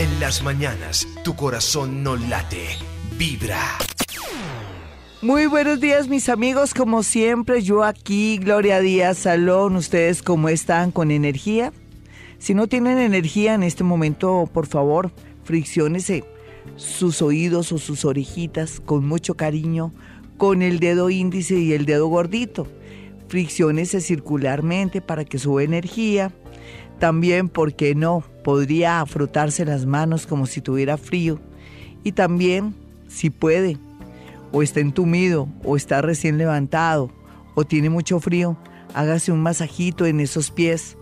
En las mañanas, tu corazón no late, vibra. Muy buenos días mis amigos, como siempre yo aquí, Gloria Díaz Salón, ustedes cómo están con energía. Si no tienen energía en este momento, por favor, fricciónese sus oídos o sus orejitas con mucho cariño con el dedo índice y el dedo gordito. Fricciónese circularmente para que suba energía. También, ¿por qué no? Podría frotarse las manos como si tuviera frío. Y también, si puede, o está entumido, o está recién levantado, o tiene mucho frío, hágase un masajito en esos pies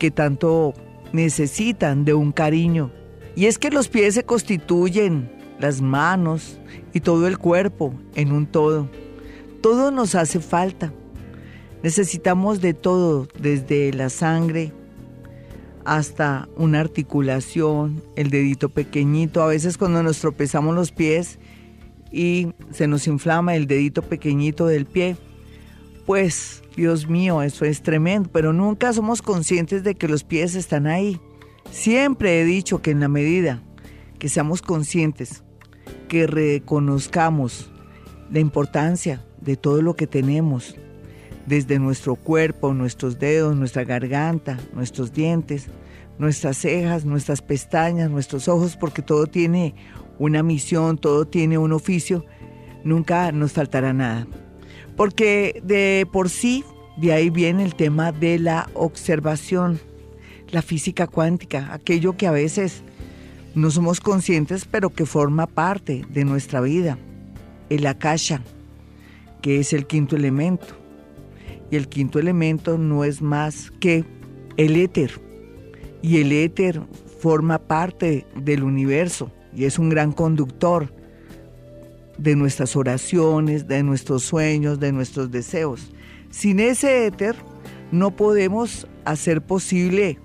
que tanto necesitan de un cariño. Y es que los pies se constituyen, las manos y todo el cuerpo en un todo. Todo nos hace falta. Necesitamos de todo, desde la sangre hasta una articulación, el dedito pequeñito. A veces cuando nos tropezamos los pies y se nos inflama el dedito pequeñito del pie, pues Dios mío, eso es tremendo, pero nunca somos conscientes de que los pies están ahí. Siempre he dicho que en la medida que seamos conscientes, que reconozcamos la importancia de todo lo que tenemos, desde nuestro cuerpo, nuestros dedos, nuestra garganta, nuestros dientes, nuestras cejas, nuestras pestañas, nuestros ojos, porque todo tiene una misión, todo tiene un oficio, nunca nos faltará nada. Porque de por sí, de ahí viene el tema de la observación, la física cuántica, aquello que a veces no somos conscientes, pero que forma parte de nuestra vida. El akasha, que es el quinto elemento. Y el quinto elemento no es más que el éter. Y el éter forma parte del universo y es un gran conductor de nuestras oraciones, de nuestros sueños, de nuestros deseos. Sin ese éter no podemos hacer posible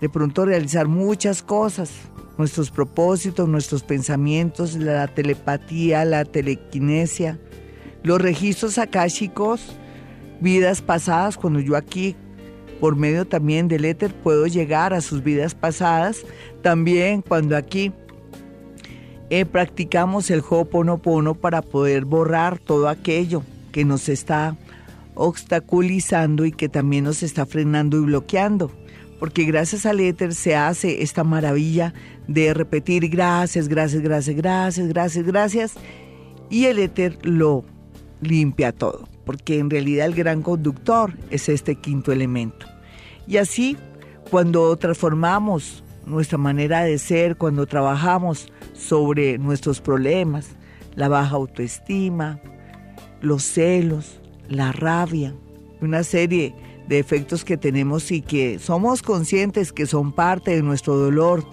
de pronto realizar muchas cosas, nuestros propósitos, nuestros pensamientos, la telepatía, la telequinesia, los registros akáshicos, vidas pasadas, cuando yo aquí por medio también del éter puedo llegar a sus vidas pasadas, también cuando aquí eh, practicamos el Ho'oponopono para poder borrar todo aquello que nos está obstaculizando y que también nos está frenando y bloqueando. Porque gracias al éter se hace esta maravilla de repetir gracias, gracias, gracias, gracias, gracias, gracias. Y el éter lo limpia todo. Porque en realidad el gran conductor es este quinto elemento. Y así, cuando transformamos nuestra manera de ser, cuando trabajamos sobre nuestros problemas, la baja autoestima, los celos, la rabia, una serie de efectos que tenemos y que somos conscientes que son parte de nuestro dolor,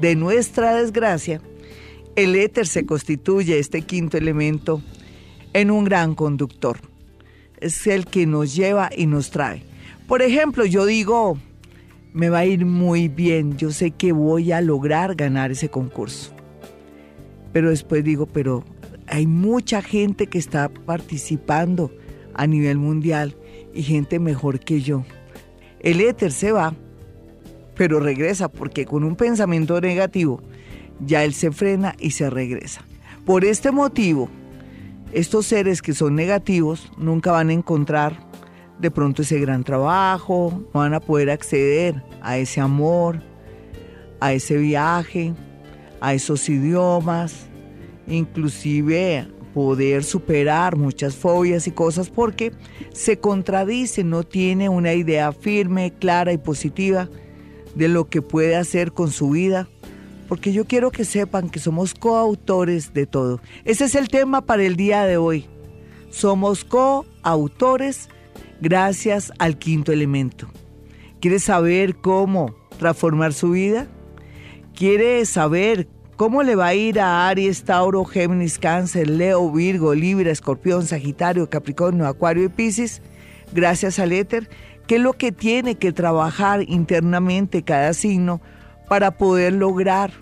de nuestra desgracia, el éter se constituye, este quinto elemento, en un gran conductor. Es el que nos lleva y nos trae. Por ejemplo, yo digo, me va a ir muy bien, yo sé que voy a lograr ganar ese concurso. Pero después digo, pero hay mucha gente que está participando a nivel mundial y gente mejor que yo. El éter se va, pero regresa porque con un pensamiento negativo ya él se frena y se regresa. Por este motivo, estos seres que son negativos nunca van a encontrar de pronto ese gran trabajo, no van a poder acceder a ese amor, a ese viaje, a esos idiomas, inclusive poder superar muchas fobias y cosas porque se contradice, no tiene una idea firme, clara y positiva de lo que puede hacer con su vida, porque yo quiero que sepan que somos coautores de todo. Ese es el tema para el día de hoy. Somos coautores gracias al quinto elemento. ¿Quiere saber cómo transformar su vida? ¿Quiere saber cómo le va a ir a Aries, Tauro, Géminis, Cáncer, Leo, Virgo, Libra, Escorpión, Sagitario, Capricornio, Acuario y Piscis? Gracias al éter. ¿Qué es lo que tiene que trabajar internamente cada signo para poder lograr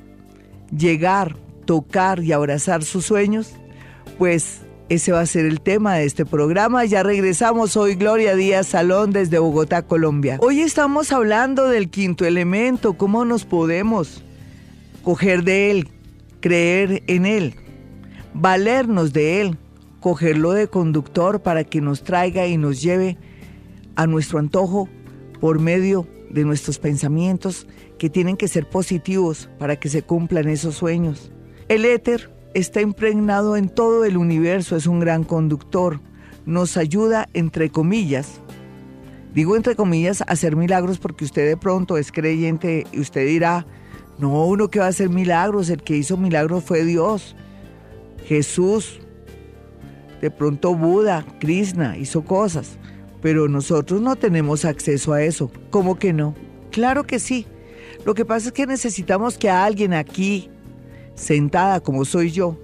llegar, tocar y abrazar sus sueños? Pues ese va a ser el tema de este programa. Ya regresamos hoy, Gloria Díaz Salón, desde Bogotá, Colombia. Hoy estamos hablando del quinto elemento, cómo nos podemos coger de Él, creer en Él, valernos de Él, cogerlo de conductor para que nos traiga y nos lleve a nuestro antojo por medio de nuestros pensamientos que tienen que ser positivos para que se cumplan esos sueños. El éter está impregnado en todo el universo, es un gran conductor, nos ayuda, entre comillas, digo entre comillas, a hacer milagros porque usted de pronto es creyente y usted dirá, no, uno que va a hacer milagros, el que hizo milagros fue Dios, Jesús, de pronto Buda, Krishna hizo cosas, pero nosotros no tenemos acceso a eso. ¿Cómo que no? Claro que sí. Lo que pasa es que necesitamos que alguien aquí, sentada como soy yo,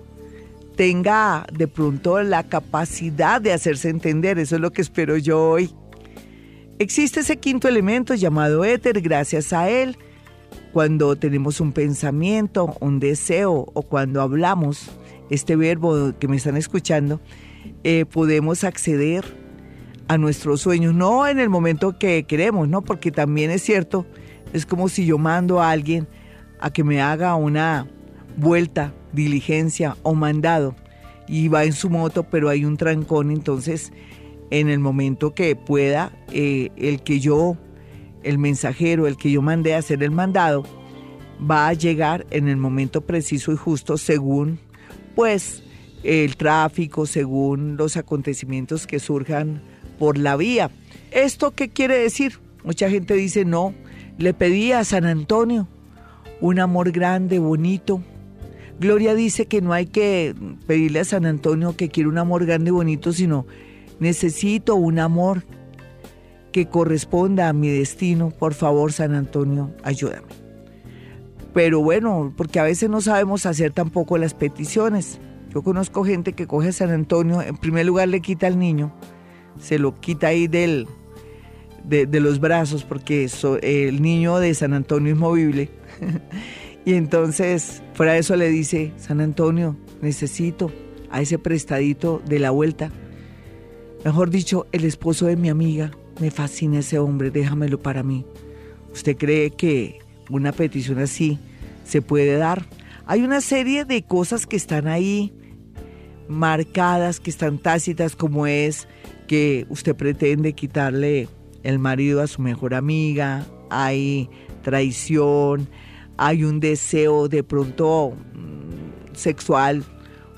tenga de pronto la capacidad de hacerse entender. Eso es lo que espero yo hoy. Existe ese quinto elemento llamado éter, gracias a él, cuando tenemos un pensamiento, un deseo o cuando hablamos, este verbo que me están escuchando, eh, podemos acceder a nuestros sueños, no en el momento que queremos, ¿no? Porque también es cierto, es como si yo mando a alguien a que me haga una vuelta, diligencia o mandado y va en su moto, pero hay un trancón, entonces en el momento que pueda, eh, el que yo, el mensajero, el que yo mandé a hacer el mandado, va a llegar en el momento preciso y justo según, pues, el tráfico según los acontecimientos que surjan por la vía. ¿Esto qué quiere decir? Mucha gente dice, no, le pedí a San Antonio un amor grande, bonito. Gloria dice que no hay que pedirle a San Antonio que quiere un amor grande, bonito, sino necesito un amor que corresponda a mi destino. Por favor, San Antonio, ayúdame. Pero bueno, porque a veces no sabemos hacer tampoco las peticiones. Yo conozco gente que coge a San Antonio, en primer lugar le quita al niño, se lo quita ahí del, de, los brazos, porque el niño de San Antonio es movible. y entonces, fuera de eso le dice, San Antonio, necesito a ese prestadito de la vuelta. Mejor dicho, el esposo de mi amiga, me fascina ese hombre, déjamelo para mí. ¿Usted cree que una petición así se puede dar? Hay una serie de cosas que están ahí marcadas, que están tácitas, como es que usted pretende quitarle el marido a su mejor amiga, hay traición, hay un deseo de pronto mm, sexual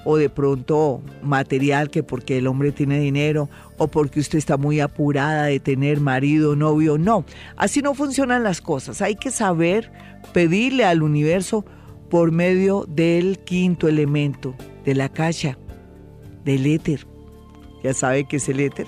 o de pronto material que porque el hombre tiene dinero o porque usted está muy apurada de tener marido, novio, no. Así no funcionan las cosas. Hay que saber pedirle al universo por medio del quinto elemento, de la cacha del éter. Ya sabe que es el éter.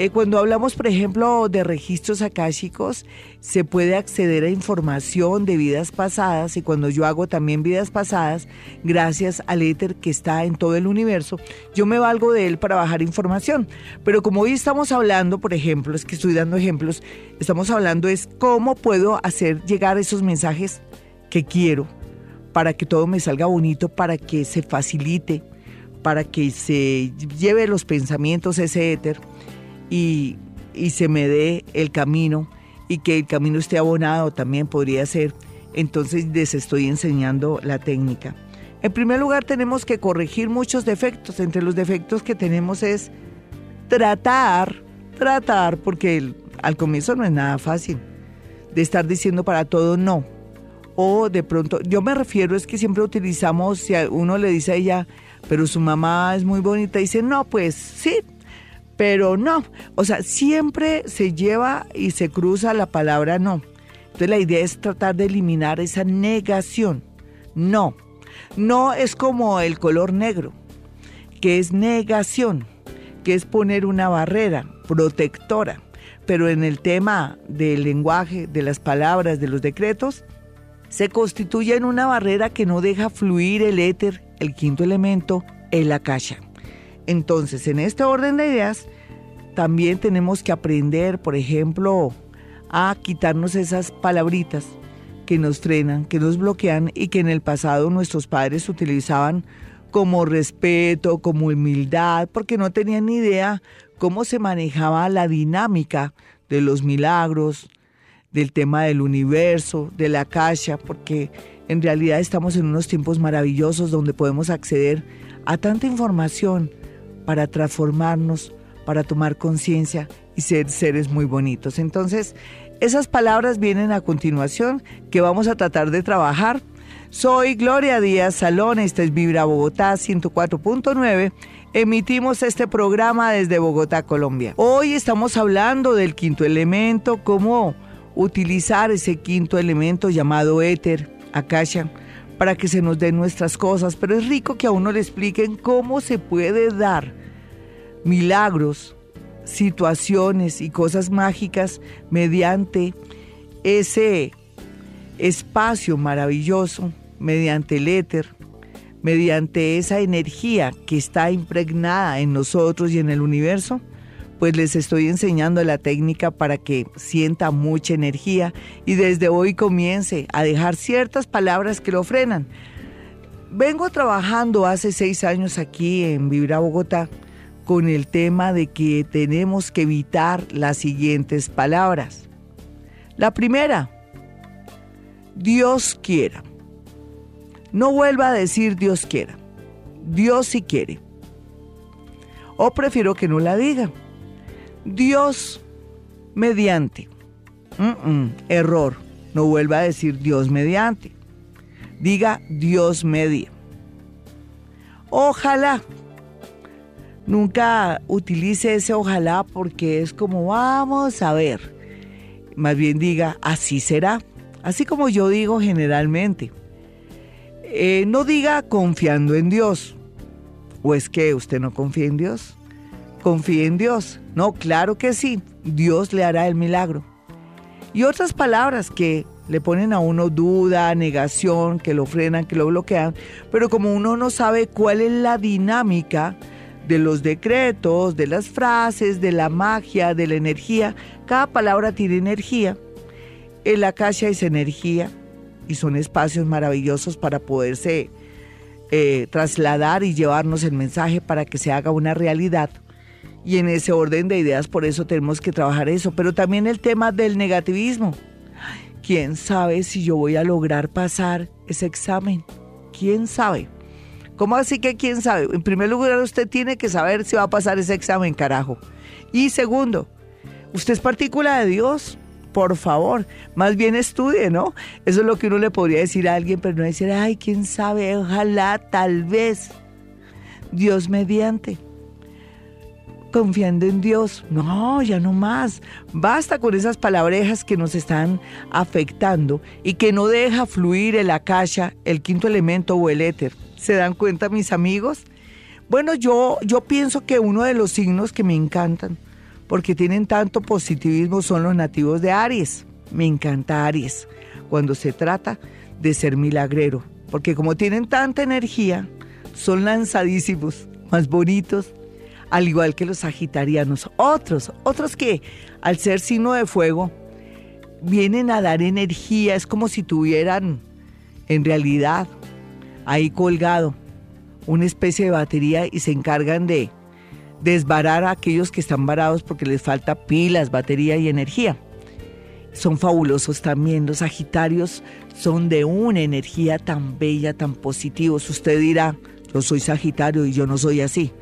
Eh, cuando hablamos, por ejemplo, de registros akáshicos, se puede acceder a información de vidas pasadas y cuando yo hago también vidas pasadas, gracias al éter que está en todo el universo, yo me valgo de él para bajar información. Pero como hoy estamos hablando, por ejemplo, es que estoy dando ejemplos, estamos hablando es cómo puedo hacer llegar esos mensajes que quiero para que todo me salga bonito, para que se facilite para que se lleve los pensamientos ese éter y, se me dé el camino y que el camino esté abonado también podría ser. Entonces les estoy enseñando la técnica. En primer lugar tenemos que corregir muchos defectos. Entre los defectos que tenemos es tratar, tratar, porque al comienzo no es nada fácil, de estar diciendo para todo no. O de pronto, yo me refiero es que siempre utilizamos, si uno le dice a ella, pero su mamá es muy bonita, y dice, no, pues sí, pero no. O sea, siempre se lleva y se cruza la palabra no. Entonces la idea es tratar de eliminar esa negación. No. No es como el color negro, que es negación, que es poner una barrera protectora. Pero en el tema del lenguaje, de las palabras, de los decretos, se constituye en una barrera que no deja fluir el éter, el quinto elemento, el akasha. Entonces, en este orden de ideas, también tenemos que aprender, por ejemplo, a quitarnos esas palabritas que nos frenan, que nos bloquean y que en el pasado nuestros padres utilizaban como respeto, como humildad, porque no tenían ni idea cómo se manejaba la dinámica de los milagros, del tema del universo, de la cacha, porque En realidad estamos en unos tiempos maravillosos donde podemos acceder a tanta información para transformarnos, para tomar conciencia y ser seres muy bonitos. Entonces, esas palabras vienen a continuación que vamos a tratar de trabajar. Soy Gloria Díaz Salón, esta es Vibra Bogotá 104.9. Emitimos este programa desde Bogotá, Colombia. Hoy estamos hablando del quinto elemento, cómo utilizar ese quinto elemento llamado éter, akasha, para que se nos den nuestras cosas. Pero es rico que a uno le expliquen cómo se puede dar milagros, situaciones y cosas mágicas mediante ese espacio maravilloso, mediante el éter, mediante esa energía que está impregnada en nosotros y en el universo, pues les estoy enseñando la técnica para que sienta mucha energía y desde hoy comience a dejar ciertas palabras que lo frenan. Vengo trabajando hace seis años aquí en Vibra Bogotá con el tema de que tenemos que evitar las siguientes palabras. La primera, Dios quiera. No vuelva a decir Dios quiera. Dios si quiere. O prefiero que no la diga. Dios mediante. error. No vuelva a decir Dios mediante. Diga Dios media. Ojalá Nunca utilice ese ojalá porque es como vamos a ver. Más bien diga, así será. Así como yo digo generalmente. Eh, no diga confiando en Dios. ¿O es que usted no confía en Dios? Confíe en Dios. No, claro que sí. Dios le hará el milagro. Y otras palabras que le ponen a uno duda, negación, que lo frenan, que lo bloquean. Pero como uno no sabe cuál es la dinámica, de los decretos, de las frases, de la magia, de la energía. Cada palabra tiene energía. El acacia es energía y son espacios maravillosos para poderse eh, trasladar y llevarnos el mensaje para que se haga una realidad. Y en ese orden de ideas, por eso tenemos que trabajar eso. Pero también el tema del negativismo. ¿Quién sabe si yo voy a lograr pasar ese examen? ¿Quién sabe? ¿Cómo así que quién sabe? En primer lugar, usted tiene que saber si va a pasar ese examen, carajo. Y segundo, usted es partícula de Dios. Por favor, más bien estudie, ¿no? Eso es lo que uno le podría decir a alguien, pero no decir, ay, quién sabe, ojalá, tal vez. Dios mediante. Confiando en Dios. No, ya no más. Basta con esas palabrejas que nos están afectando y que no deja fluir el akasha, el quinto elemento o el éter. ¿Se dan cuenta mis amigos? Bueno, yo, yo pienso que uno de los signos que me encantan, porque tienen tanto positivismo, son los nativos de Aries. Me encanta Aries, cuando se trata de ser milagrero, porque como tienen tanta energía, son lanzadísimos, más bonitos, al igual que los sagitarianos. Otros, otros que al ser signo de fuego, vienen a dar energía, es como si tuvieran en realidad ahí colgado, una especie de batería y se encargan de desbarar a aquellos que están varados porque les falta pilas, batería y energía. Son fabulosos también, los Sagitarios son de una energía tan bella, tan positiva. Usted dirá, yo soy Sagitario y yo no soy así.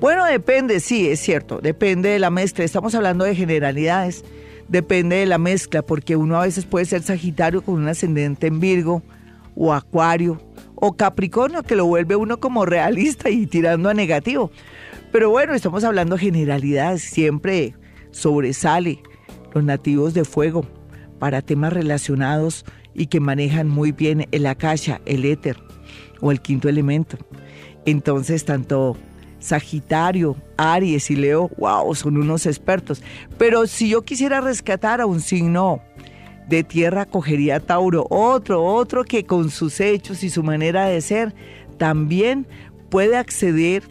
Bueno, depende, sí, es cierto, depende de la mezcla. Estamos hablando de generalidades, depende de la mezcla, porque uno a veces puede ser Sagitario con un ascendente en Virgo o Acuario o Capricornio, que lo vuelve uno como realista y tirando a negativo. Pero bueno, estamos hablando generalidades, siempre sobresale los nativos de fuego para temas relacionados y que manejan muy bien el akasha, el éter o el quinto elemento. Entonces, tanto Sagitario, Aries y Leo, wow, son unos expertos. Pero si yo quisiera rescatar a un signo de tierra cogería Tauro, otro, otro que con sus hechos y su manera de ser también puede acceder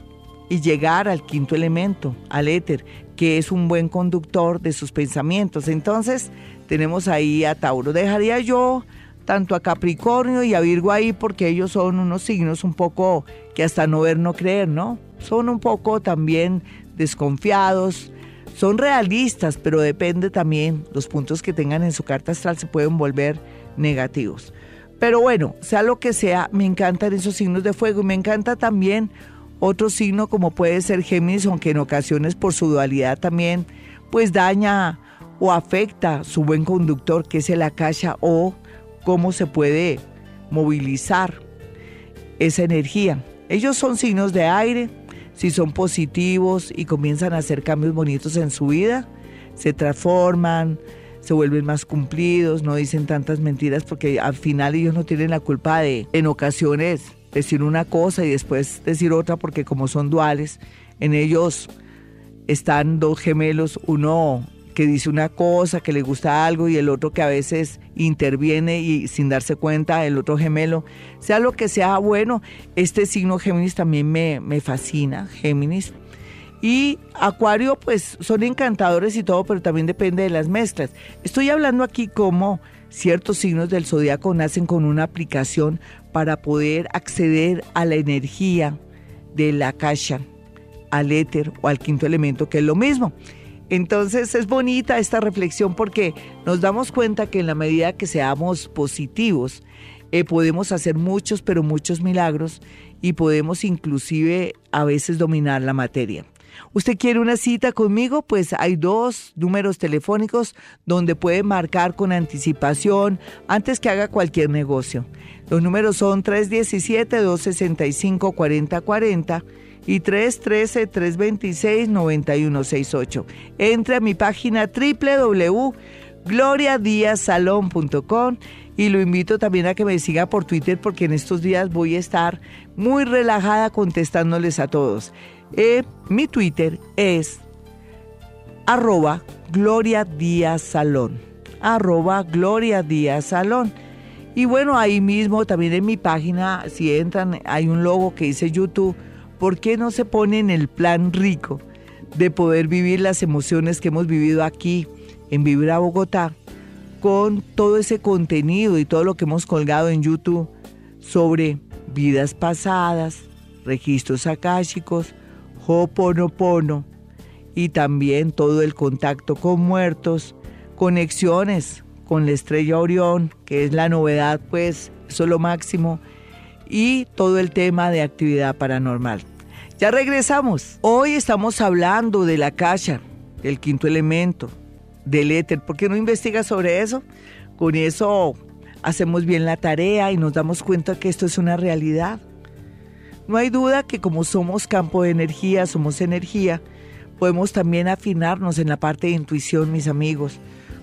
y llegar al quinto elemento, al éter, que es un buen conductor de sus pensamientos. Entonces, tenemos ahí a Tauro. Dejaría yo tanto a Capricornio y a Virgo ahí porque ellos son unos signos un poco que hasta no ver, no creer, ¿no? Son un poco también desconfiados, son realistas, pero depende también, los puntos que tengan en su carta astral se pueden volver negativos. Pero bueno, sea lo que sea, me encantan esos signos de fuego y me encanta también otro signo como puede ser Géminis, aunque en ocasiones por su dualidad también pues daña o afecta su buen conductor, que es el akasha, o cómo se puede movilizar esa energía. Ellos son signos de aire, si son positivos y comienzan a hacer cambios bonitos en su vida, se transforman, se vuelven más cumplidos, no dicen tantas mentiras porque al final ellos no tienen la culpa de, en ocasiones, decir una cosa y después decir otra porque como son duales, en ellos están dos gemelos, uno que dice una cosa, que le gusta algo y el otro que a veces interviene y sin darse cuenta, el otro gemelo, sea lo que sea, bueno, este signo Géminis también me, me fascina, Géminis. Y Acuario, pues son encantadores y todo, pero también depende de las mezclas. Estoy hablando aquí como ciertos signos del zodiaco nacen con una aplicación para poder acceder a la energía de la cacha, al éter o al quinto elemento, que es lo mismo. Entonces es bonita esta reflexión porque nos damos cuenta que en la medida que seamos positivos, eh, podemos hacer muchos, pero muchos milagros y podemos inclusive a veces dominar la materia. ¿Usted quiere una cita conmigo? Pues hay dos números telefónicos donde puede marcar con anticipación antes que haga cualquier negocio. Los números son 317-265-4040 y 313-326-9168. Entre a mi página www.gloriadiasalón.com y lo invito también a que me siga por Twitter porque en estos días voy a estar muy relajada contestándoles a todos. Eh, mi Twitter es arroba Gloria Díaz Salón. Arroba Gloria Díaz Salón. Y bueno, ahí mismo también en mi página, si entran, hay un logo que dice YouTube ¿por qué no se pone en el plan rico de poder vivir las emociones que hemos vivido aquí en Vivir a Bogotá con todo ese contenido y todo lo que hemos colgado en YouTube sobre vidas pasadas, registros akáshicos, Ho'oponopono y también todo el contacto con muertos, conexiones con la estrella Orión, que es la novedad, pues eso es lo máximo, y todo el tema de actividad paranormal. Ya regresamos. Hoy estamos hablando de la cacha, del quinto elemento, del éter. ¿Por qué no investiga sobre eso? Con eso hacemos bien la tarea y nos damos cuenta que esto es una realidad. No hay duda que como somos campo de energía, somos energía, podemos también afinarnos en la parte de intuición, mis amigos.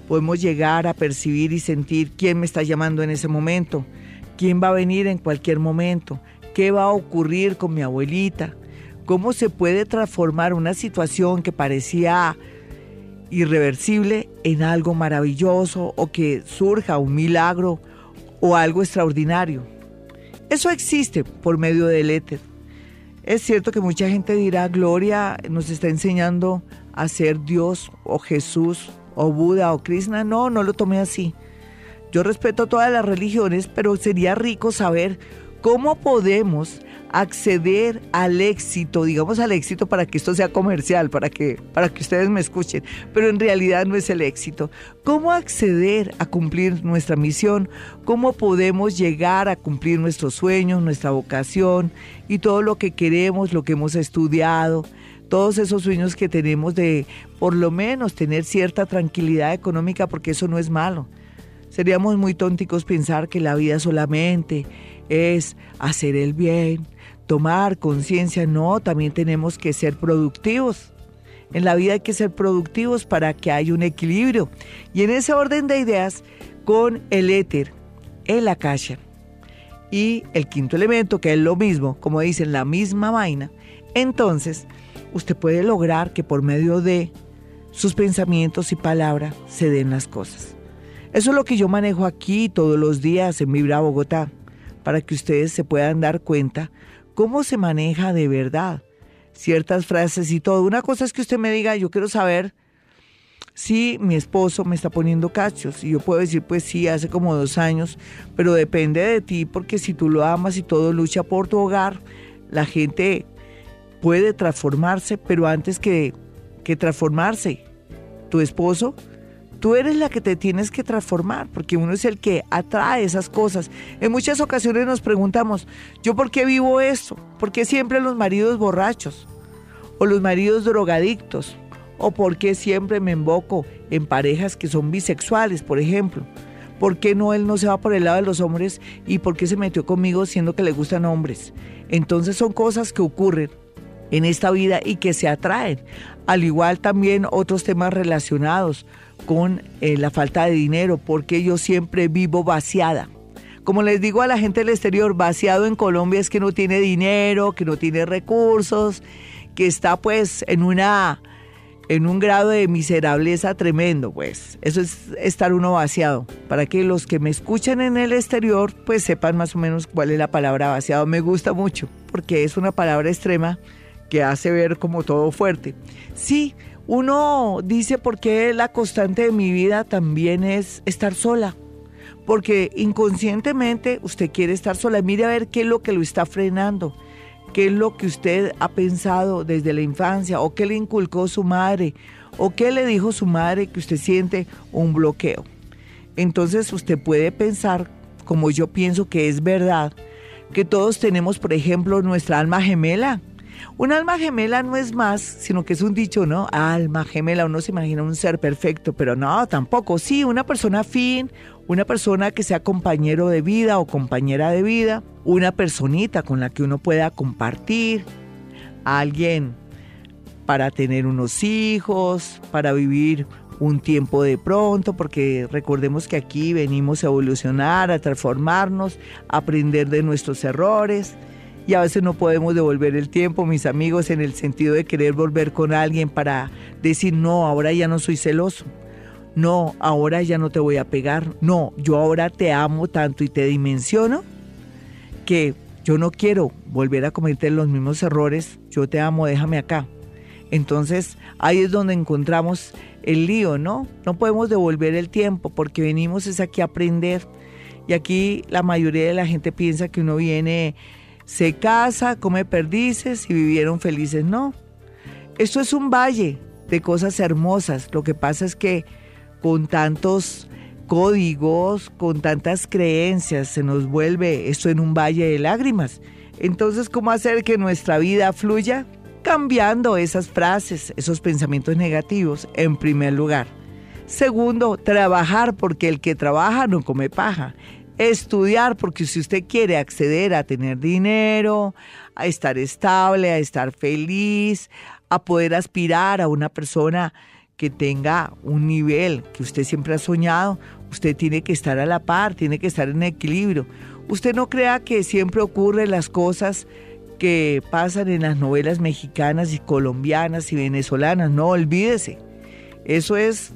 Podemos llegar a percibir y sentir quién me está llamando en ese momento, quién va a venir en cualquier momento, qué va a ocurrir con mi abuelita, cómo se puede transformar una situación que parecía irreversible en algo maravilloso o que surja un milagro o algo extraordinario. Eso existe por medio del éter. Es cierto que mucha gente dirá, Gloria nos está enseñando a ser Dios o Jesús o Buda o Krishna. No, no lo tomé así. Yo respeto todas las religiones, pero sería rico saber cómo podemos acceder al éxito, digamos al éxito para que esto sea comercial, para que, para que ustedes me escuchen, pero en realidad no es el éxito. ¿Cómo acceder a cumplir nuestra misión? ¿Cómo podemos llegar a cumplir nuestros sueños, nuestra vocación y todo lo que queremos, lo que hemos estudiado? Todos esos sueños que tenemos de por lo menos tener cierta tranquilidad económica, porque eso no es malo. Seríamos muy tónticos pensar que la vida solamente es hacer el bien, tomar conciencia, no, también tenemos que ser productivos. En la vida hay que ser productivos para que haya un equilibrio. Y en ese orden de ideas, con el éter, el akasha y el quinto elemento, que es lo mismo, como dicen, la misma vaina, entonces usted puede lograr que por medio de sus pensamientos y palabras se den las cosas. Eso es lo que yo manejo aquí todos los días en Vibra Bogotá, para que ustedes se puedan dar cuenta cómo se maneja de verdad ciertas frases y todo. Una cosa es que usted me diga, yo quiero saber si mi esposo me está poniendo cachos. Y yo puedo decir, pues sí, hace como dos años, pero depende de ti, porque si tú lo amas y todo lucha por tu hogar, la gente puede transformarse, pero antes que, que transformarse, tu esposo Tú eres la que te tienes que transformar, porque uno es el que atrae esas cosas. En muchas ocasiones nos preguntamos, ¿yo por qué vivo esto? ¿Por qué siempre los maridos borrachos? ¿O los maridos drogadictos? ¿O por qué siempre me invoco en parejas que son bisexuales, por ejemplo? ¿Por qué no no se va por el lado de los hombres y por qué se metió conmigo siendo que le gustan hombres? Entonces son cosas que ocurren en esta vida y que se atraen. Al igual también otros temas relacionados con eh, la falta de dinero, porque yo siempre vivo vaciada. Como les digo a la gente del exterior, vaciado en Colombia es que no tiene dinero, que no tiene recursos, que está pues en una en un grado de miserableza tremendo, pues. Eso es estar uno vaciado. Para que los que me escuchan en el exterior, pues sepan más o menos cuál es la palabra vaciado. Me gusta mucho, porque es una palabra extrema que hace ver como todo fuerte. Sí, uno dice por qué la constante de mi vida también es estar sola. Porque inconscientemente usted quiere estar sola. Mire a ver qué es lo que lo está frenando. ¿Qué es lo que usted ha pensado desde la infancia? ¿O qué le inculcó su madre? ¿O qué le dijo su madre que usted siente un bloqueo? Entonces usted puede pensar, como yo pienso que es verdad, que todos tenemos, por ejemplo, nuestra alma gemela un alma gemela no es más, sino que es un dicho, ¿no? Alma gemela, uno se imagina un ser perfecto, pero no, tampoco. Sí, una persona fin, una persona que sea compañero de vida o compañera de vida, una personita con la que uno pueda compartir, alguien para tener unos hijos, para vivir un tiempo de pronto, porque recordemos que aquí venimos a evolucionar, a transformarnos, a aprender de nuestros errores y a veces no podemos devolver el tiempo, mis amigos, en el sentido de querer volver con alguien para decir, no, ahora ya no soy celoso. No, ahora ya no te voy a pegar. No, yo ahora te amo tanto y te dimensiono que yo no quiero volver a cometer los mismos errores. Yo te amo, déjame acá. Entonces ahí es donde encontramos el lío, ¿no? No podemos devolver el tiempo porque venimos es aquí a aprender. Y aquí la mayoría de la gente piensa que uno viene se casa, come perdices y vivieron felices. No, esto es un valle de cosas hermosas. Lo que pasa es que con tantos códigos, con tantas creencias, se nos vuelve esto en un valle de lágrimas. Entonces, ¿cómo hacer que nuestra vida fluya? Cambiando esas frases, esos pensamientos negativos, en primer lugar. Segundo, trabajar porque el que trabaja no come paja estudiar, porque si usted quiere acceder a tener dinero, a estar estable, a estar feliz, a poder aspirar a una persona que tenga un nivel que usted siempre ha soñado, usted tiene que estar a la par, tiene que estar en equilibrio. Usted no crea que siempre ocurren las cosas que pasan en las novelas mexicanas y colombianas y venezolanas, no olvídese. Eso es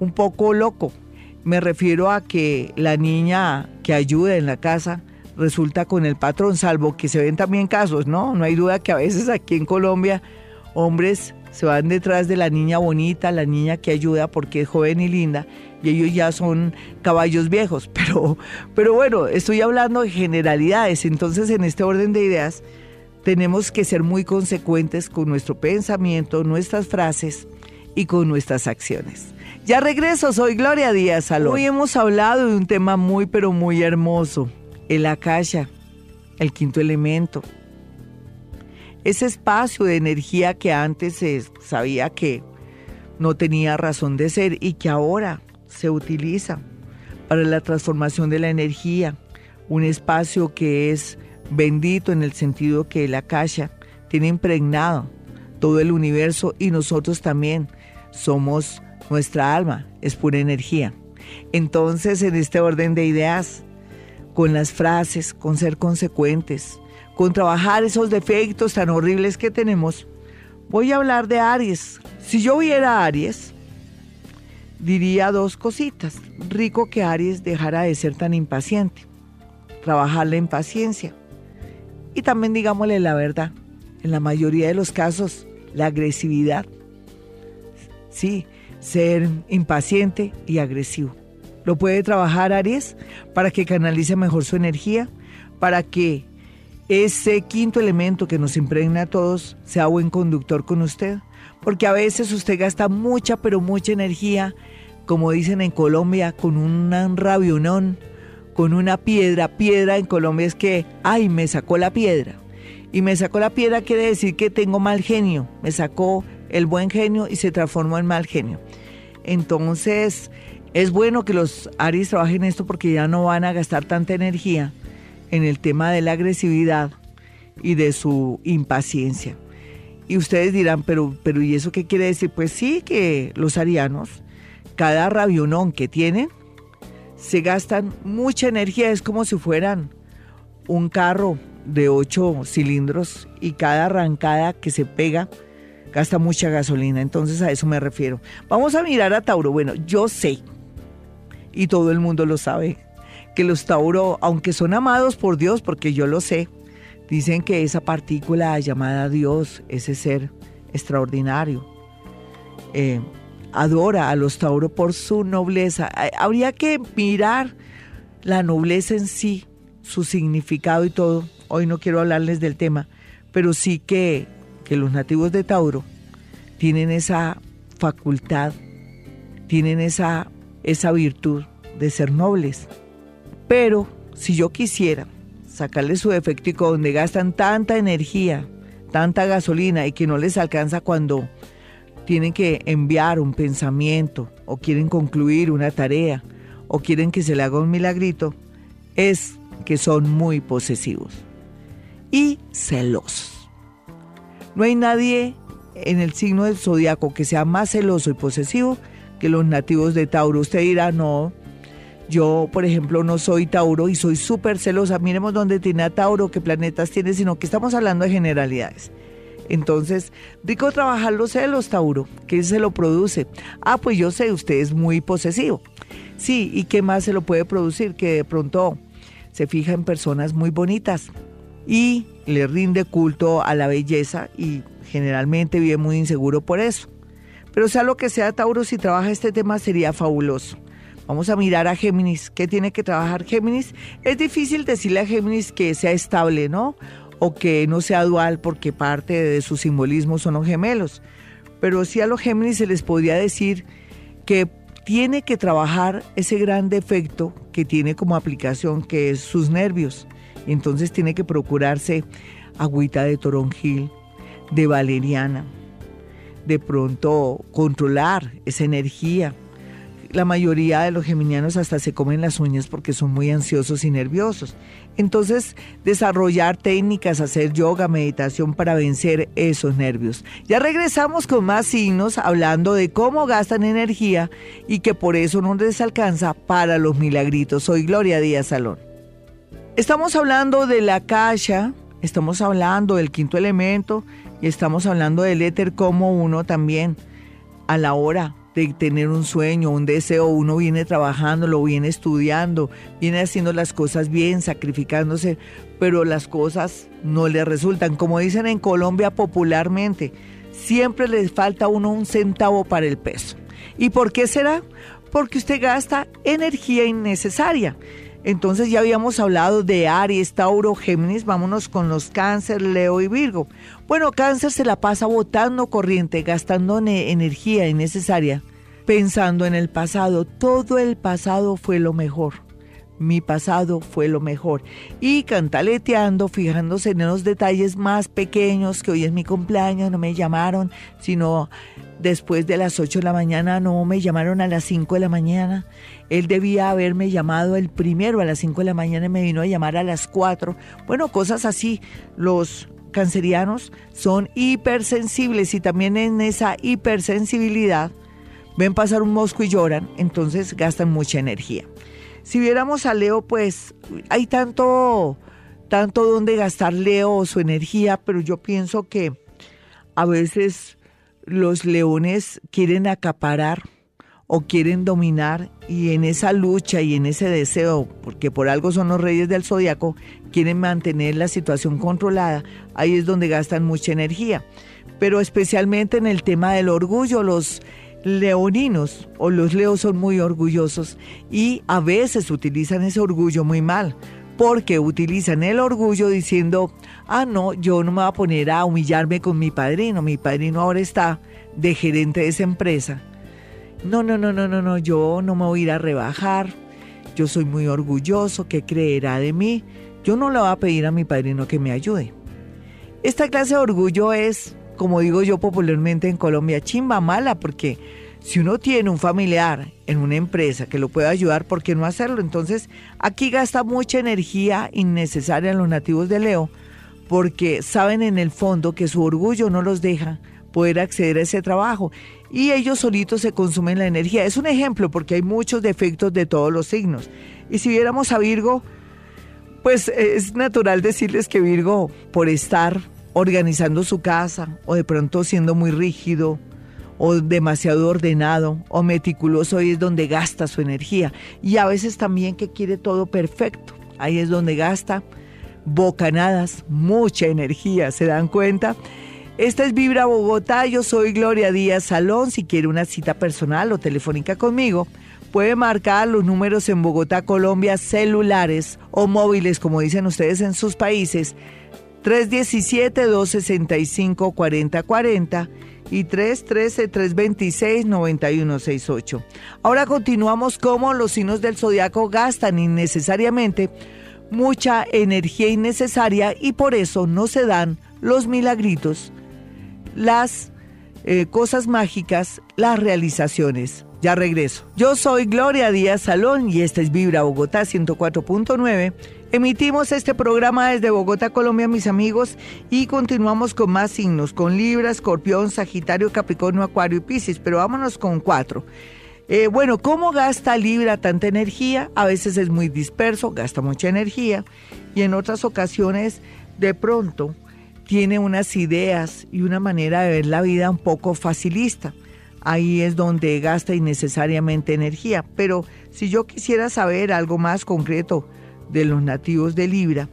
un poco loco. Me refiero a que la niña que ayuda en la casa resulta con el patrón, salvo que se ven también casos, ¿no? No hay duda que a veces aquí en Colombia hombres se van detrás de la niña bonita, la niña que ayuda porque es joven y linda, y ellos ya son caballos viejos. Pero, pero bueno, estoy hablando de generalidades, entonces en este orden de ideas tenemos que ser muy consecuentes con nuestro pensamiento, nuestras frases y con nuestras acciones. Ya regreso, soy Gloria Díaz Salón. Hoy hemos hablado de un tema muy pero muy hermoso, el akasha, el quinto elemento. Ese espacio de energía que antes se sabía que no tenía razón de ser y que ahora se utiliza para la transformación de la energía. Un espacio que es bendito en el sentido que el akasha tiene impregnado todo el universo y nosotros también somos nuestra alma es pura energía. Entonces, en este orden de ideas, con las frases, con ser consecuentes, con trabajar esos defectos tan horribles que tenemos, voy a hablar de Aries. Si yo viera Aries, diría dos cositas. Rico que Aries dejara de ser tan impaciente, trabajar la impaciencia. Y también digámosle la verdad, en la mayoría de los casos, la agresividad. Sí, ser impaciente y agresivo. Lo puede trabajar Aries para que canalice mejor su energía, para que ese quinto elemento que nos impregna a todos sea buen conductor con usted, porque a veces usted gasta mucha, pero mucha energía como dicen en Colombia, con un rabionón, con una piedra. Piedra en Colombia es que, ay, me sacó la piedra. Y me sacó la piedra quiere decir que tengo mal genio. Me sacó el buen genio y se transformó en mal genio. Entonces, es bueno que los Aries trabajen esto porque ya no van a gastar tanta energía en el tema de la agresividad y de su impaciencia. Y ustedes dirán, pero, pero ¿y eso qué quiere decir? Pues sí, que los arianos cada rabionón que tienen, se gastan mucha energía. Es como si fueran un carro de ocho cilindros y cada arrancada que se pega gasta mucha gasolina. Entonces a eso me refiero. Vamos a mirar a Tauro. Bueno, yo sé, y todo el mundo lo sabe, que los Tauro, aunque son amados por Dios, porque yo lo sé, dicen que esa partícula llamada Dios, ese ser extraordinario, eh, adora a los Tauro por su nobleza. Habría que mirar la nobleza en sí, su significado y todo. Hoy no quiero hablarles del tema, pero sí que, que los nativos de Tauro tienen esa facultad, tienen esa, esa virtud de ser nobles. Pero si yo quisiera sacarle su efectico donde gastan tanta energía, tanta gasolina y que no les alcanza cuando tienen que enviar un pensamiento o quieren concluir una tarea o quieren que se le haga un milagrito, es que son muy posesivos y celosos. No hay nadie en el signo del zodiaco que sea más celoso y posesivo que los nativos de Tauro. Usted dirá, no, yo, por ejemplo, no soy Tauro y soy súper celosa. Miremos dónde tiene a Tauro, qué planetas tiene, sino que estamos hablando de generalidades. Entonces, rico trabajar los celos, Tauro. ¿Qué se lo produce? Ah, pues yo sé, usted es muy posesivo. Sí, ¿y qué más se lo puede producir? Que de pronto se fija en personas muy bonitas y le rinde culto a la belleza y generalmente vive muy inseguro por eso. Pero sea lo que sea, Tauro, si trabaja este tema sería fabuloso. Vamos a mirar a Géminis. ¿Qué tiene que trabajar Géminis? Es difícil decirle a Géminis que sea estable, ¿no? o que no sea dual porque parte de su simbolismo son los gemelos. Pero sí a los Géminis se les podría decir que tiene que trabajar ese gran defecto que tiene como aplicación, que es sus nervios. Entonces tiene que procurarse agüita de toronjil, de valeriana, de pronto controlar esa energía. La mayoría de los geminianos hasta se comen las uñas porque son muy ansiosos y nerviosos. Entonces, desarrollar técnicas, hacer yoga, meditación para vencer esos nervios. Ya regresamos con más signos hablando de cómo gastan energía y que por eso no les alcanza para los milagritos. Soy Gloria Díaz Salón. Estamos hablando de la caja, estamos hablando del quinto elemento y estamos hablando del éter como uno también a la hora de tener un sueño, un deseo, uno viene trabajando, lo viene estudiando, viene haciendo las cosas bien, sacrificándose, pero las cosas no le resultan. Como dicen en Colombia popularmente, siempre les falta a uno un centavo para el peso. ¿Y por qué será? Porque usted gasta energía innecesaria. Entonces ya habíamos hablado de Aries, Tauro, Géminis, vámonos con los Cáncer, Leo y Virgo. Bueno, Cáncer se la pasa botando corriente, gastando energía innecesaria, pensando en el pasado. Todo el pasado fue lo mejor. Mi pasado fue lo mejor. Y cantaleteando, fijándose en los detalles más pequeños, que hoy es mi cumpleaños, no me llamaron, sino después de las 8 de la mañana, no me llamaron a las 5 de la mañana. Él debía haberme llamado el primero a las 5 de la mañana y me vino a llamar a las 4. Bueno, cosas así. Los cancerianos son hipersensibles y también en esa hipersensibilidad ven pasar un mosco y lloran, entonces gastan mucha energía. Si viéramos a Leo, pues hay tanto, tanto donde gastar Leo su energía, pero yo pienso que a veces los leones quieren acaparar o quieren dominar y en esa lucha y en ese deseo, porque por algo son los reyes del zodiaco, quieren mantener la situación controlada, ahí es donde gastan mucha energía. Pero especialmente en el tema del orgullo, los leoninos o los leos son muy orgullosos y a veces utilizan ese orgullo muy mal, porque utilizan el orgullo diciendo, ah, no, yo no me voy a poner a humillarme con mi padrino, mi padrino ahora está de gerente de esa empresa no, no, no, no, no, no, yo no me voy a ir a rebajar, yo soy muy orgulloso, ¿qué creerá de mí? Yo no le voy a pedir a mi padrino que me ayude. Esta clase de orgullo es, como digo yo popularmente en Colombia, chimba mala, porque si uno tiene un familiar en una empresa que lo puede ayudar, ¿por qué no hacerlo? Entonces, aquí gasta mucha energía innecesaria en los nativos de Leo, porque saben en el fondo que su orgullo no los deja poder acceder a ese trabajo y ellos solitos se consumen la energía. Es un ejemplo porque hay muchos defectos de todos los signos. Y si viéramos a Virgo, pues es natural decirles que Virgo, por estar organizando su casa o de pronto siendo muy rígido o demasiado ordenado o meticuloso, ahí es donde gasta su energía. Y a veces también que quiere todo perfecto, ahí es donde gasta bocanadas, mucha energía, ¿se dan cuenta? Esta es Vibra Bogotá, yo soy Gloria Díaz Salón, si quiere una cita personal o telefónica conmigo, puede marcar los números en Bogotá, Colombia, celulares o móviles, como dicen ustedes en sus países, 317-265-4040 y 313-326-9168. Ahora continuamos cómo los signos del zodiaco gastan innecesariamente mucha energía innecesaria y por eso no se dan los milagritos, las eh, cosas mágicas, las realizaciones. Ya regreso. Yo soy Gloria Díaz Salón y esta es Vibra Bogotá 104.9. Emitimos este programa desde Bogotá, Colombia, mis amigos, y continuamos con más signos, con Libra, Escorpión, Sagitario, Capricornio, Acuario y Piscis, pero vámonos con cuatro. Eh, bueno, ¿cómo gasta Libra tanta energía? A veces es muy disperso, gasta mucha energía, y en otras ocasiones, de pronto, tiene unas ideas y una manera de ver la vida un poco facilista ahí es donde gasta innecesariamente energía. Pero si yo quisiera saber algo más concreto de los nativos de Libra,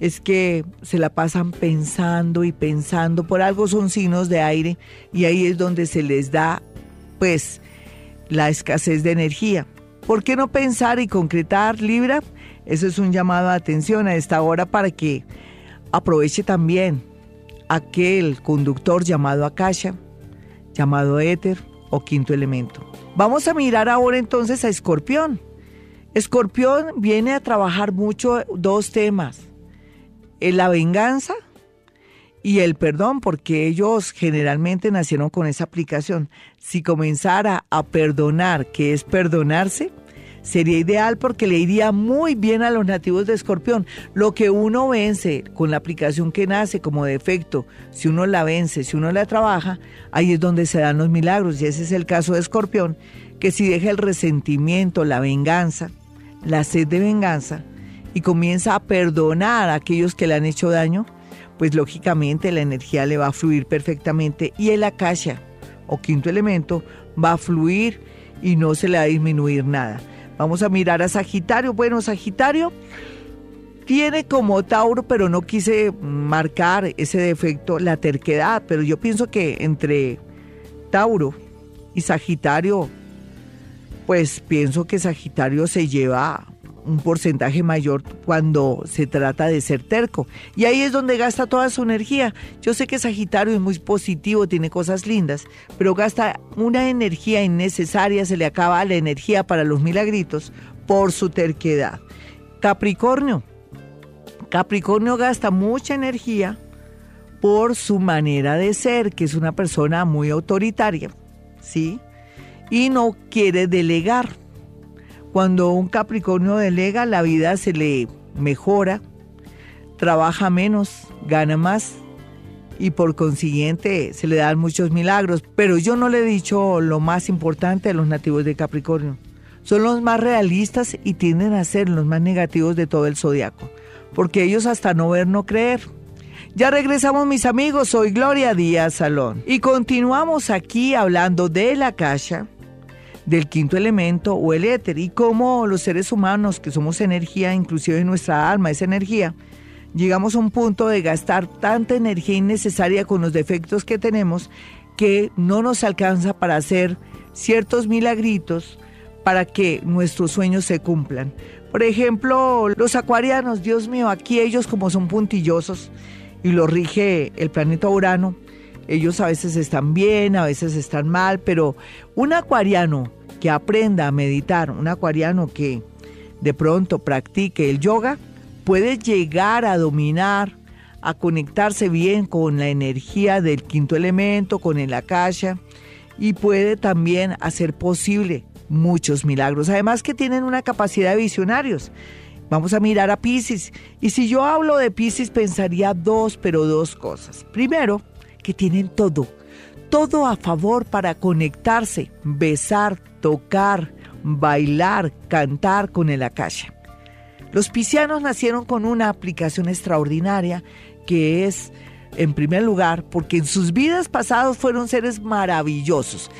es que se la pasan pensando y pensando, por algo son signos de aire y ahí es donde se les da pues la escasez de energía. ¿Por qué no pensar y concretar Libra? Eso es un llamado a atención a esta hora para que aproveche también aquel conductor llamado Akasha, llamado Éter, o quinto elemento. Vamos a mirar ahora entonces a Escorpión. Escorpión viene a trabajar mucho dos temas, la venganza y el perdón, porque ellos generalmente nacieron con esa aplicación. Si comenzara a perdonar, que es perdonarse, sería ideal porque le iría muy bien a los nativos de Escorpión. Lo que uno vence con la aplicación que nace como defecto, si uno la vence, si uno la trabaja, ahí es donde se dan los milagros. Y ese es el caso de Escorpión, que si deja el resentimiento, la venganza, la sed de venganza, y comienza a perdonar a aquellos que le han hecho daño, pues lógicamente la energía le va a fluir perfectamente y el akasha o quinto elemento va a fluir y no se le va a disminuir nada. Vamos a mirar a Sagitario. Bueno, Sagitario tiene como Tauro, pero no quise marcar ese defecto, la terquedad, pero yo pienso que entre Tauro y Sagitario, pues pienso que Sagitario se lleva un porcentaje mayor cuando se trata de ser terco. Y ahí es donde gasta toda su energía. Yo sé que Sagitario es muy positivo, tiene cosas lindas, pero gasta una energía innecesaria, se le acaba la energía para los milagritos por su terquedad. Capricornio. Capricornio gasta mucha energía por su manera de ser, que es una persona muy autoritaria, ¿sí? Y no quiere delegar cuando un Capricornio delega, la vida se le mejora, trabaja menos, gana más y por consiguiente se le dan muchos milagros. Pero yo no le he dicho lo más importante a los nativos de Capricornio. Son los más realistas y tienden a ser los más negativos de todo el zodiaco, porque ellos hasta no ver no creer. Ya regresamos mis amigos, soy Gloria Díaz Salón y continuamos aquí hablando de la caja del quinto elemento o el éter y cómo los seres humanos que somos energía, inclusive nuestra alma es energía, llegamos a un punto de gastar tanta energía innecesaria con los defectos que tenemos que no nos alcanza para hacer ciertos milagritos para que nuestros sueños se cumplan. Por ejemplo, los acuarianos, Dios mío, aquí ellos como son puntillosos y lo rige el planeta Urano, ellos a veces están bien, a veces están mal, pero un acuariano que aprenda a meditar, un acuariano que de pronto practique el yoga, puede llegar a dominar, a conectarse bien con la energía del quinto elemento, con el akasha, y puede también hacer posible muchos milagros. Además que tienen una capacidad de visionarios. Vamos a mirar a Pisces. Y si yo hablo de Pisces, pensaría dos, pero dos cosas. Primero, que tienen todo. Todo a favor para conectarse, besar, tocar, bailar, cantar con el Akasha. Los piscianos nacieron con una aplicación extraordinaria que es, en primer lugar, porque en sus vidas pasadas fueron seres maravillosos.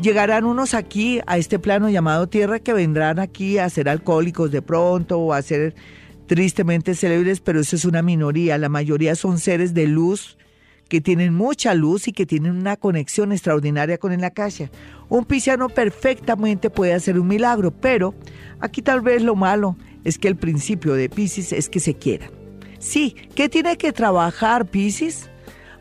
Llegarán unos aquí a este plano llamado Tierra que vendrán aquí a ser alcohólicos de pronto o a ser tristemente célebres, pero eso es una minoría. La mayoría son seres de luz que tienen mucha luz y que tienen una conexión extraordinaria con el Akasha. Un pisciano perfectamente puede hacer un milagro, pero aquí tal vez lo malo es que el principio de Pisces es que se quiera. Sí, ¿qué tiene que trabajar Pisces?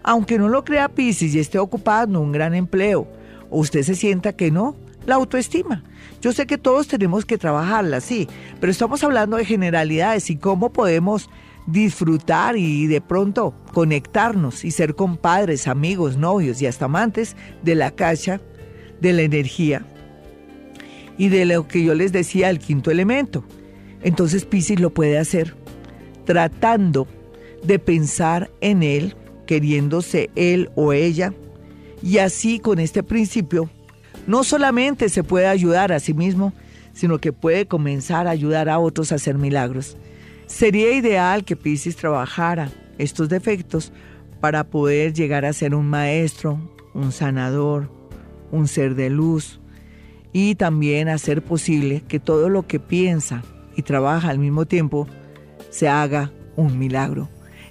Aunque no lo crea Pisces y esté ocupando un gran empleo, o usted se sienta que no, la autoestima. Yo sé que todos tenemos que trabajarla, sí, pero estamos hablando de generalidades y cómo podemos disfrutar y de pronto conectarnos y ser compadres, amigos, novios y hasta amantes de la cacha, de la energía y de lo que yo les decía, el quinto elemento. Entonces Pisces lo puede hacer tratando de pensar en él, queriéndose él o ella, y así con este principio, no solamente se puede ayudar a sí mismo, sino que puede comenzar a ayudar a otros a hacer milagros. Sería ideal que Pisces trabajara estos defectos para poder llegar a ser un maestro, un sanador, un ser de luz y también hacer posible que todo lo que piensa y trabaja al mismo tiempo se haga un milagro.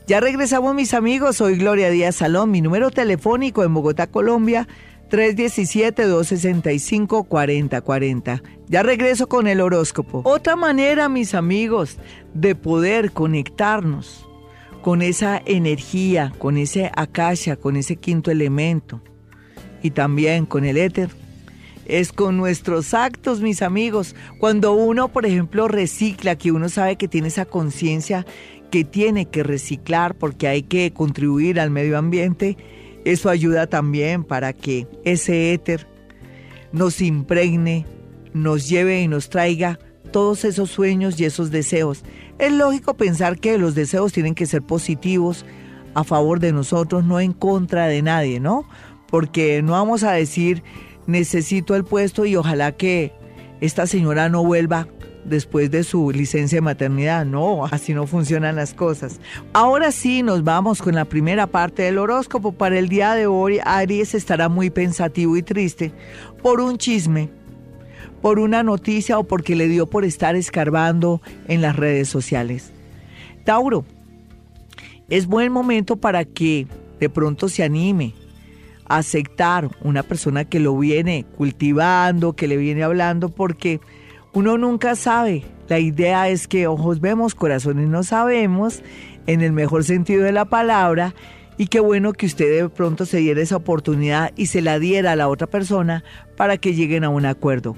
Ya regresamos mis amigos, soy Gloria Díaz Salón, mi número telefónico en Bogotá, Colombia, 317-265-4040. Ya regreso con el horóscopo. Otra manera, mis amigos, de poder conectarnos con esa energía, con ese akasha, con ese quinto elemento y también con el éter, es con nuestros actos, mis amigos. Cuando uno, por ejemplo, recicla, que uno sabe que tiene esa conciencia que tiene que reciclar porque hay que contribuir al medio ambiente, eso ayuda también para que ese éter nos impregne, nos lleve y nos traiga todos esos sueños y esos deseos. Es lógico pensar que los deseos tienen que ser positivos, a favor de nosotros, no en contra de nadie, ¿no? Porque no vamos a decir necesito el puesto y ojalá que esta señora no vuelva después de su licencia de maternidad. No, así no funcionan las cosas. Ahora sí, nos vamos con la primera parte del horóscopo. Para el día de hoy, Aries estará muy pensativo y triste por un chisme, por una noticia o porque le dio por estar escarbando en las redes sociales. Tauro, es buen momento para que de pronto se anime a aceptar una persona que lo viene cultivando, que le viene hablando, porque uno nunca sabe. La idea es que ojos vemos, corazones no sabemos, en el mejor sentido de la palabra, y qué bueno que usted de pronto se diera esa oportunidad y se la diera a la otra persona para que lleguen a un acuerdo.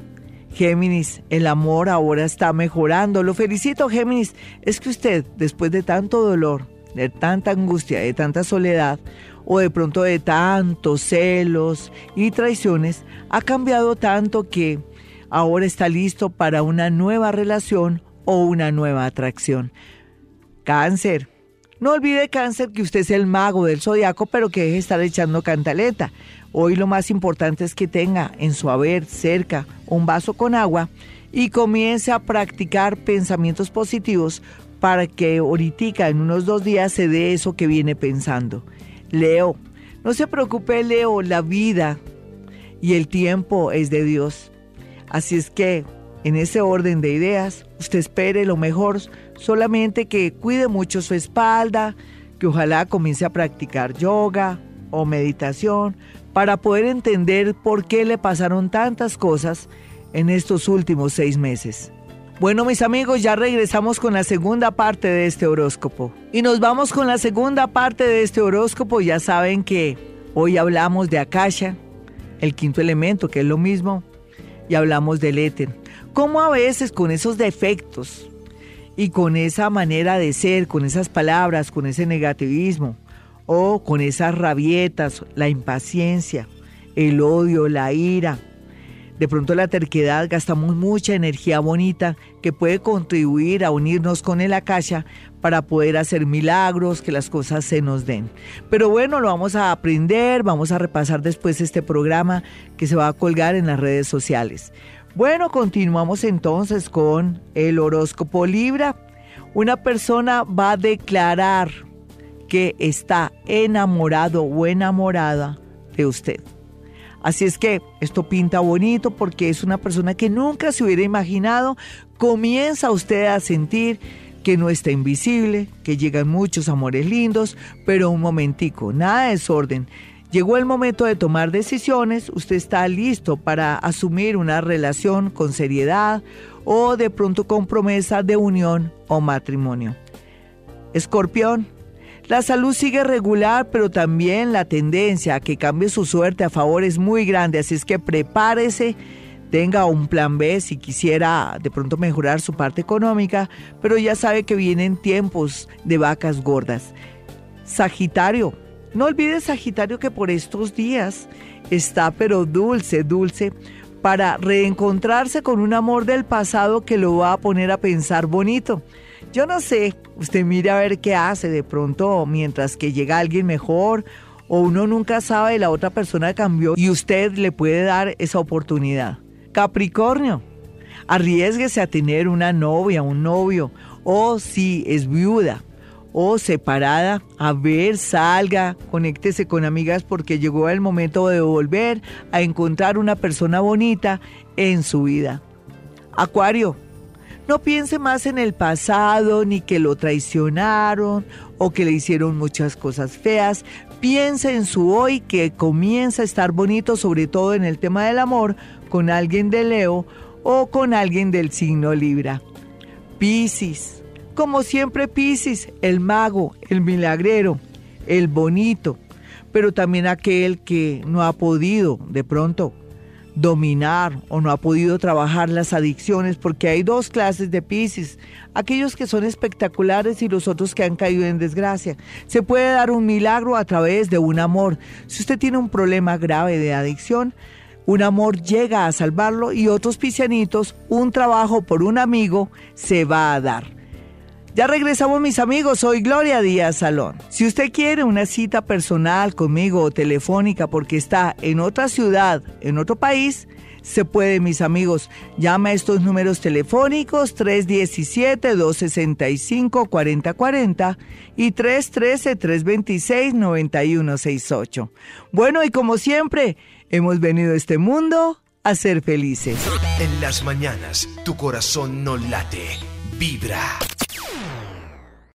Géminis, el amor ahora está mejorando. Lo felicito, Géminis. Es que usted, después de tanto dolor, de tanta angustia, de tanta soledad, o de pronto de tantos celos y traiciones, ha cambiado tanto que ahora está listo para una nueva relación o una nueva atracción. Cáncer. No olvide cáncer que usted es el mago del zodiaco, pero que deje estar echando cantaleta. Hoy lo más importante es que tenga en su haber cerca un vaso con agua y comience a practicar pensamientos positivos para que ahorita en unos dos días se dé eso que viene pensando. Leo, no se preocupe Leo, la vida y el tiempo es de Dios. Así es que, en ese orden de ideas, usted espere lo mejor, solamente que cuide mucho su espalda, que ojalá comience a practicar yoga o meditación para poder entender por qué le pasaron tantas cosas en estos últimos seis meses. Bueno, mis amigos, ya regresamos con la segunda parte de este horóscopo. Y nos vamos con la segunda parte de este horóscopo. Ya saben que Hoy hablamos de Akasha, el quinto elemento, que es lo mismo, y hablamos del éter. ¿Cómo a veces con esos defectos y con esa manera de ser, con esas palabras, con ese negativismo, o con esas rabietas, la impaciencia, el odio, la ira, de pronto la terquedad, gastamos mucha energía bonita que puede contribuir a unirnos con el akasha para poder hacer milagros, que las cosas se nos den. Pero bueno, lo vamos a aprender, vamos a repasar después este programa que se va a colgar en las redes sociales. Bueno, continuamos entonces con el horóscopo Libra. Una persona va a declarar que está enamorado o enamorada de usted. Así es que esto pinta bonito porque es una persona que nunca se hubiera imaginado. Comienza usted a sentir que no está invisible, que llegan muchos amores lindos, pero un momentico, nada de desorden. Llegó el momento de tomar decisiones, usted está listo para asumir una relación con seriedad o de pronto con promesa de unión o matrimonio. Escorpión, la salud sigue regular, pero también la tendencia a que cambie su suerte a favor es muy grande, así es que prepárese, tenga un plan B si quisiera de pronto mejorar su parte económica, pero ya sabe que vienen tiempos de vacas gordas. Sagitario, no olvide Sagitario que por estos días está pero dulce, dulce para reencontrarse con un amor del pasado que lo va a poner a pensar bonito. Yo no sé, usted mire a ver qué hace de pronto mientras que llega alguien mejor o uno nunca sabe, la otra persona cambió y usted le puede dar esa oportunidad. Capricornio, arriesguese a tener una novia, un novio, o si es viuda o separada, a ver, salga, conéctese con amigas porque llegó el momento de volver a encontrar una persona bonita en su vida. Acuario, no piense más en el pasado, ni que lo traicionaron o que le hicieron muchas cosas feas. Piense en su hoy que comienza a estar bonito, sobre todo en el tema del amor, con alguien de Leo o con alguien del signo Libra. Piscis. Como siempre Piscis, el mago, el milagrero, el bonito, pero también aquel que no ha podido de pronto dominar o no ha podido trabajar las adicciones, porque hay dos clases de Pisces, aquellos que son espectaculares y los otros que han caído en desgracia. Se puede dar un milagro a través de un amor. Si usted tiene un problema grave de adicción, un amor llega a salvarlo y otros piscianitos, un trabajo por un amigo se va a dar. Ya regresamos mis amigos, soy Gloria Díaz Salón. Si usted quiere una cita personal conmigo o telefónica porque está en otra ciudad, en otro país, se puede mis amigos. Llama a estos números telefónicos 317-265-4040 y 313-326-9168. Bueno, y como siempre, hemos venido a este mundo a ser felices. En las mañanas, tu corazón no late, Vibra.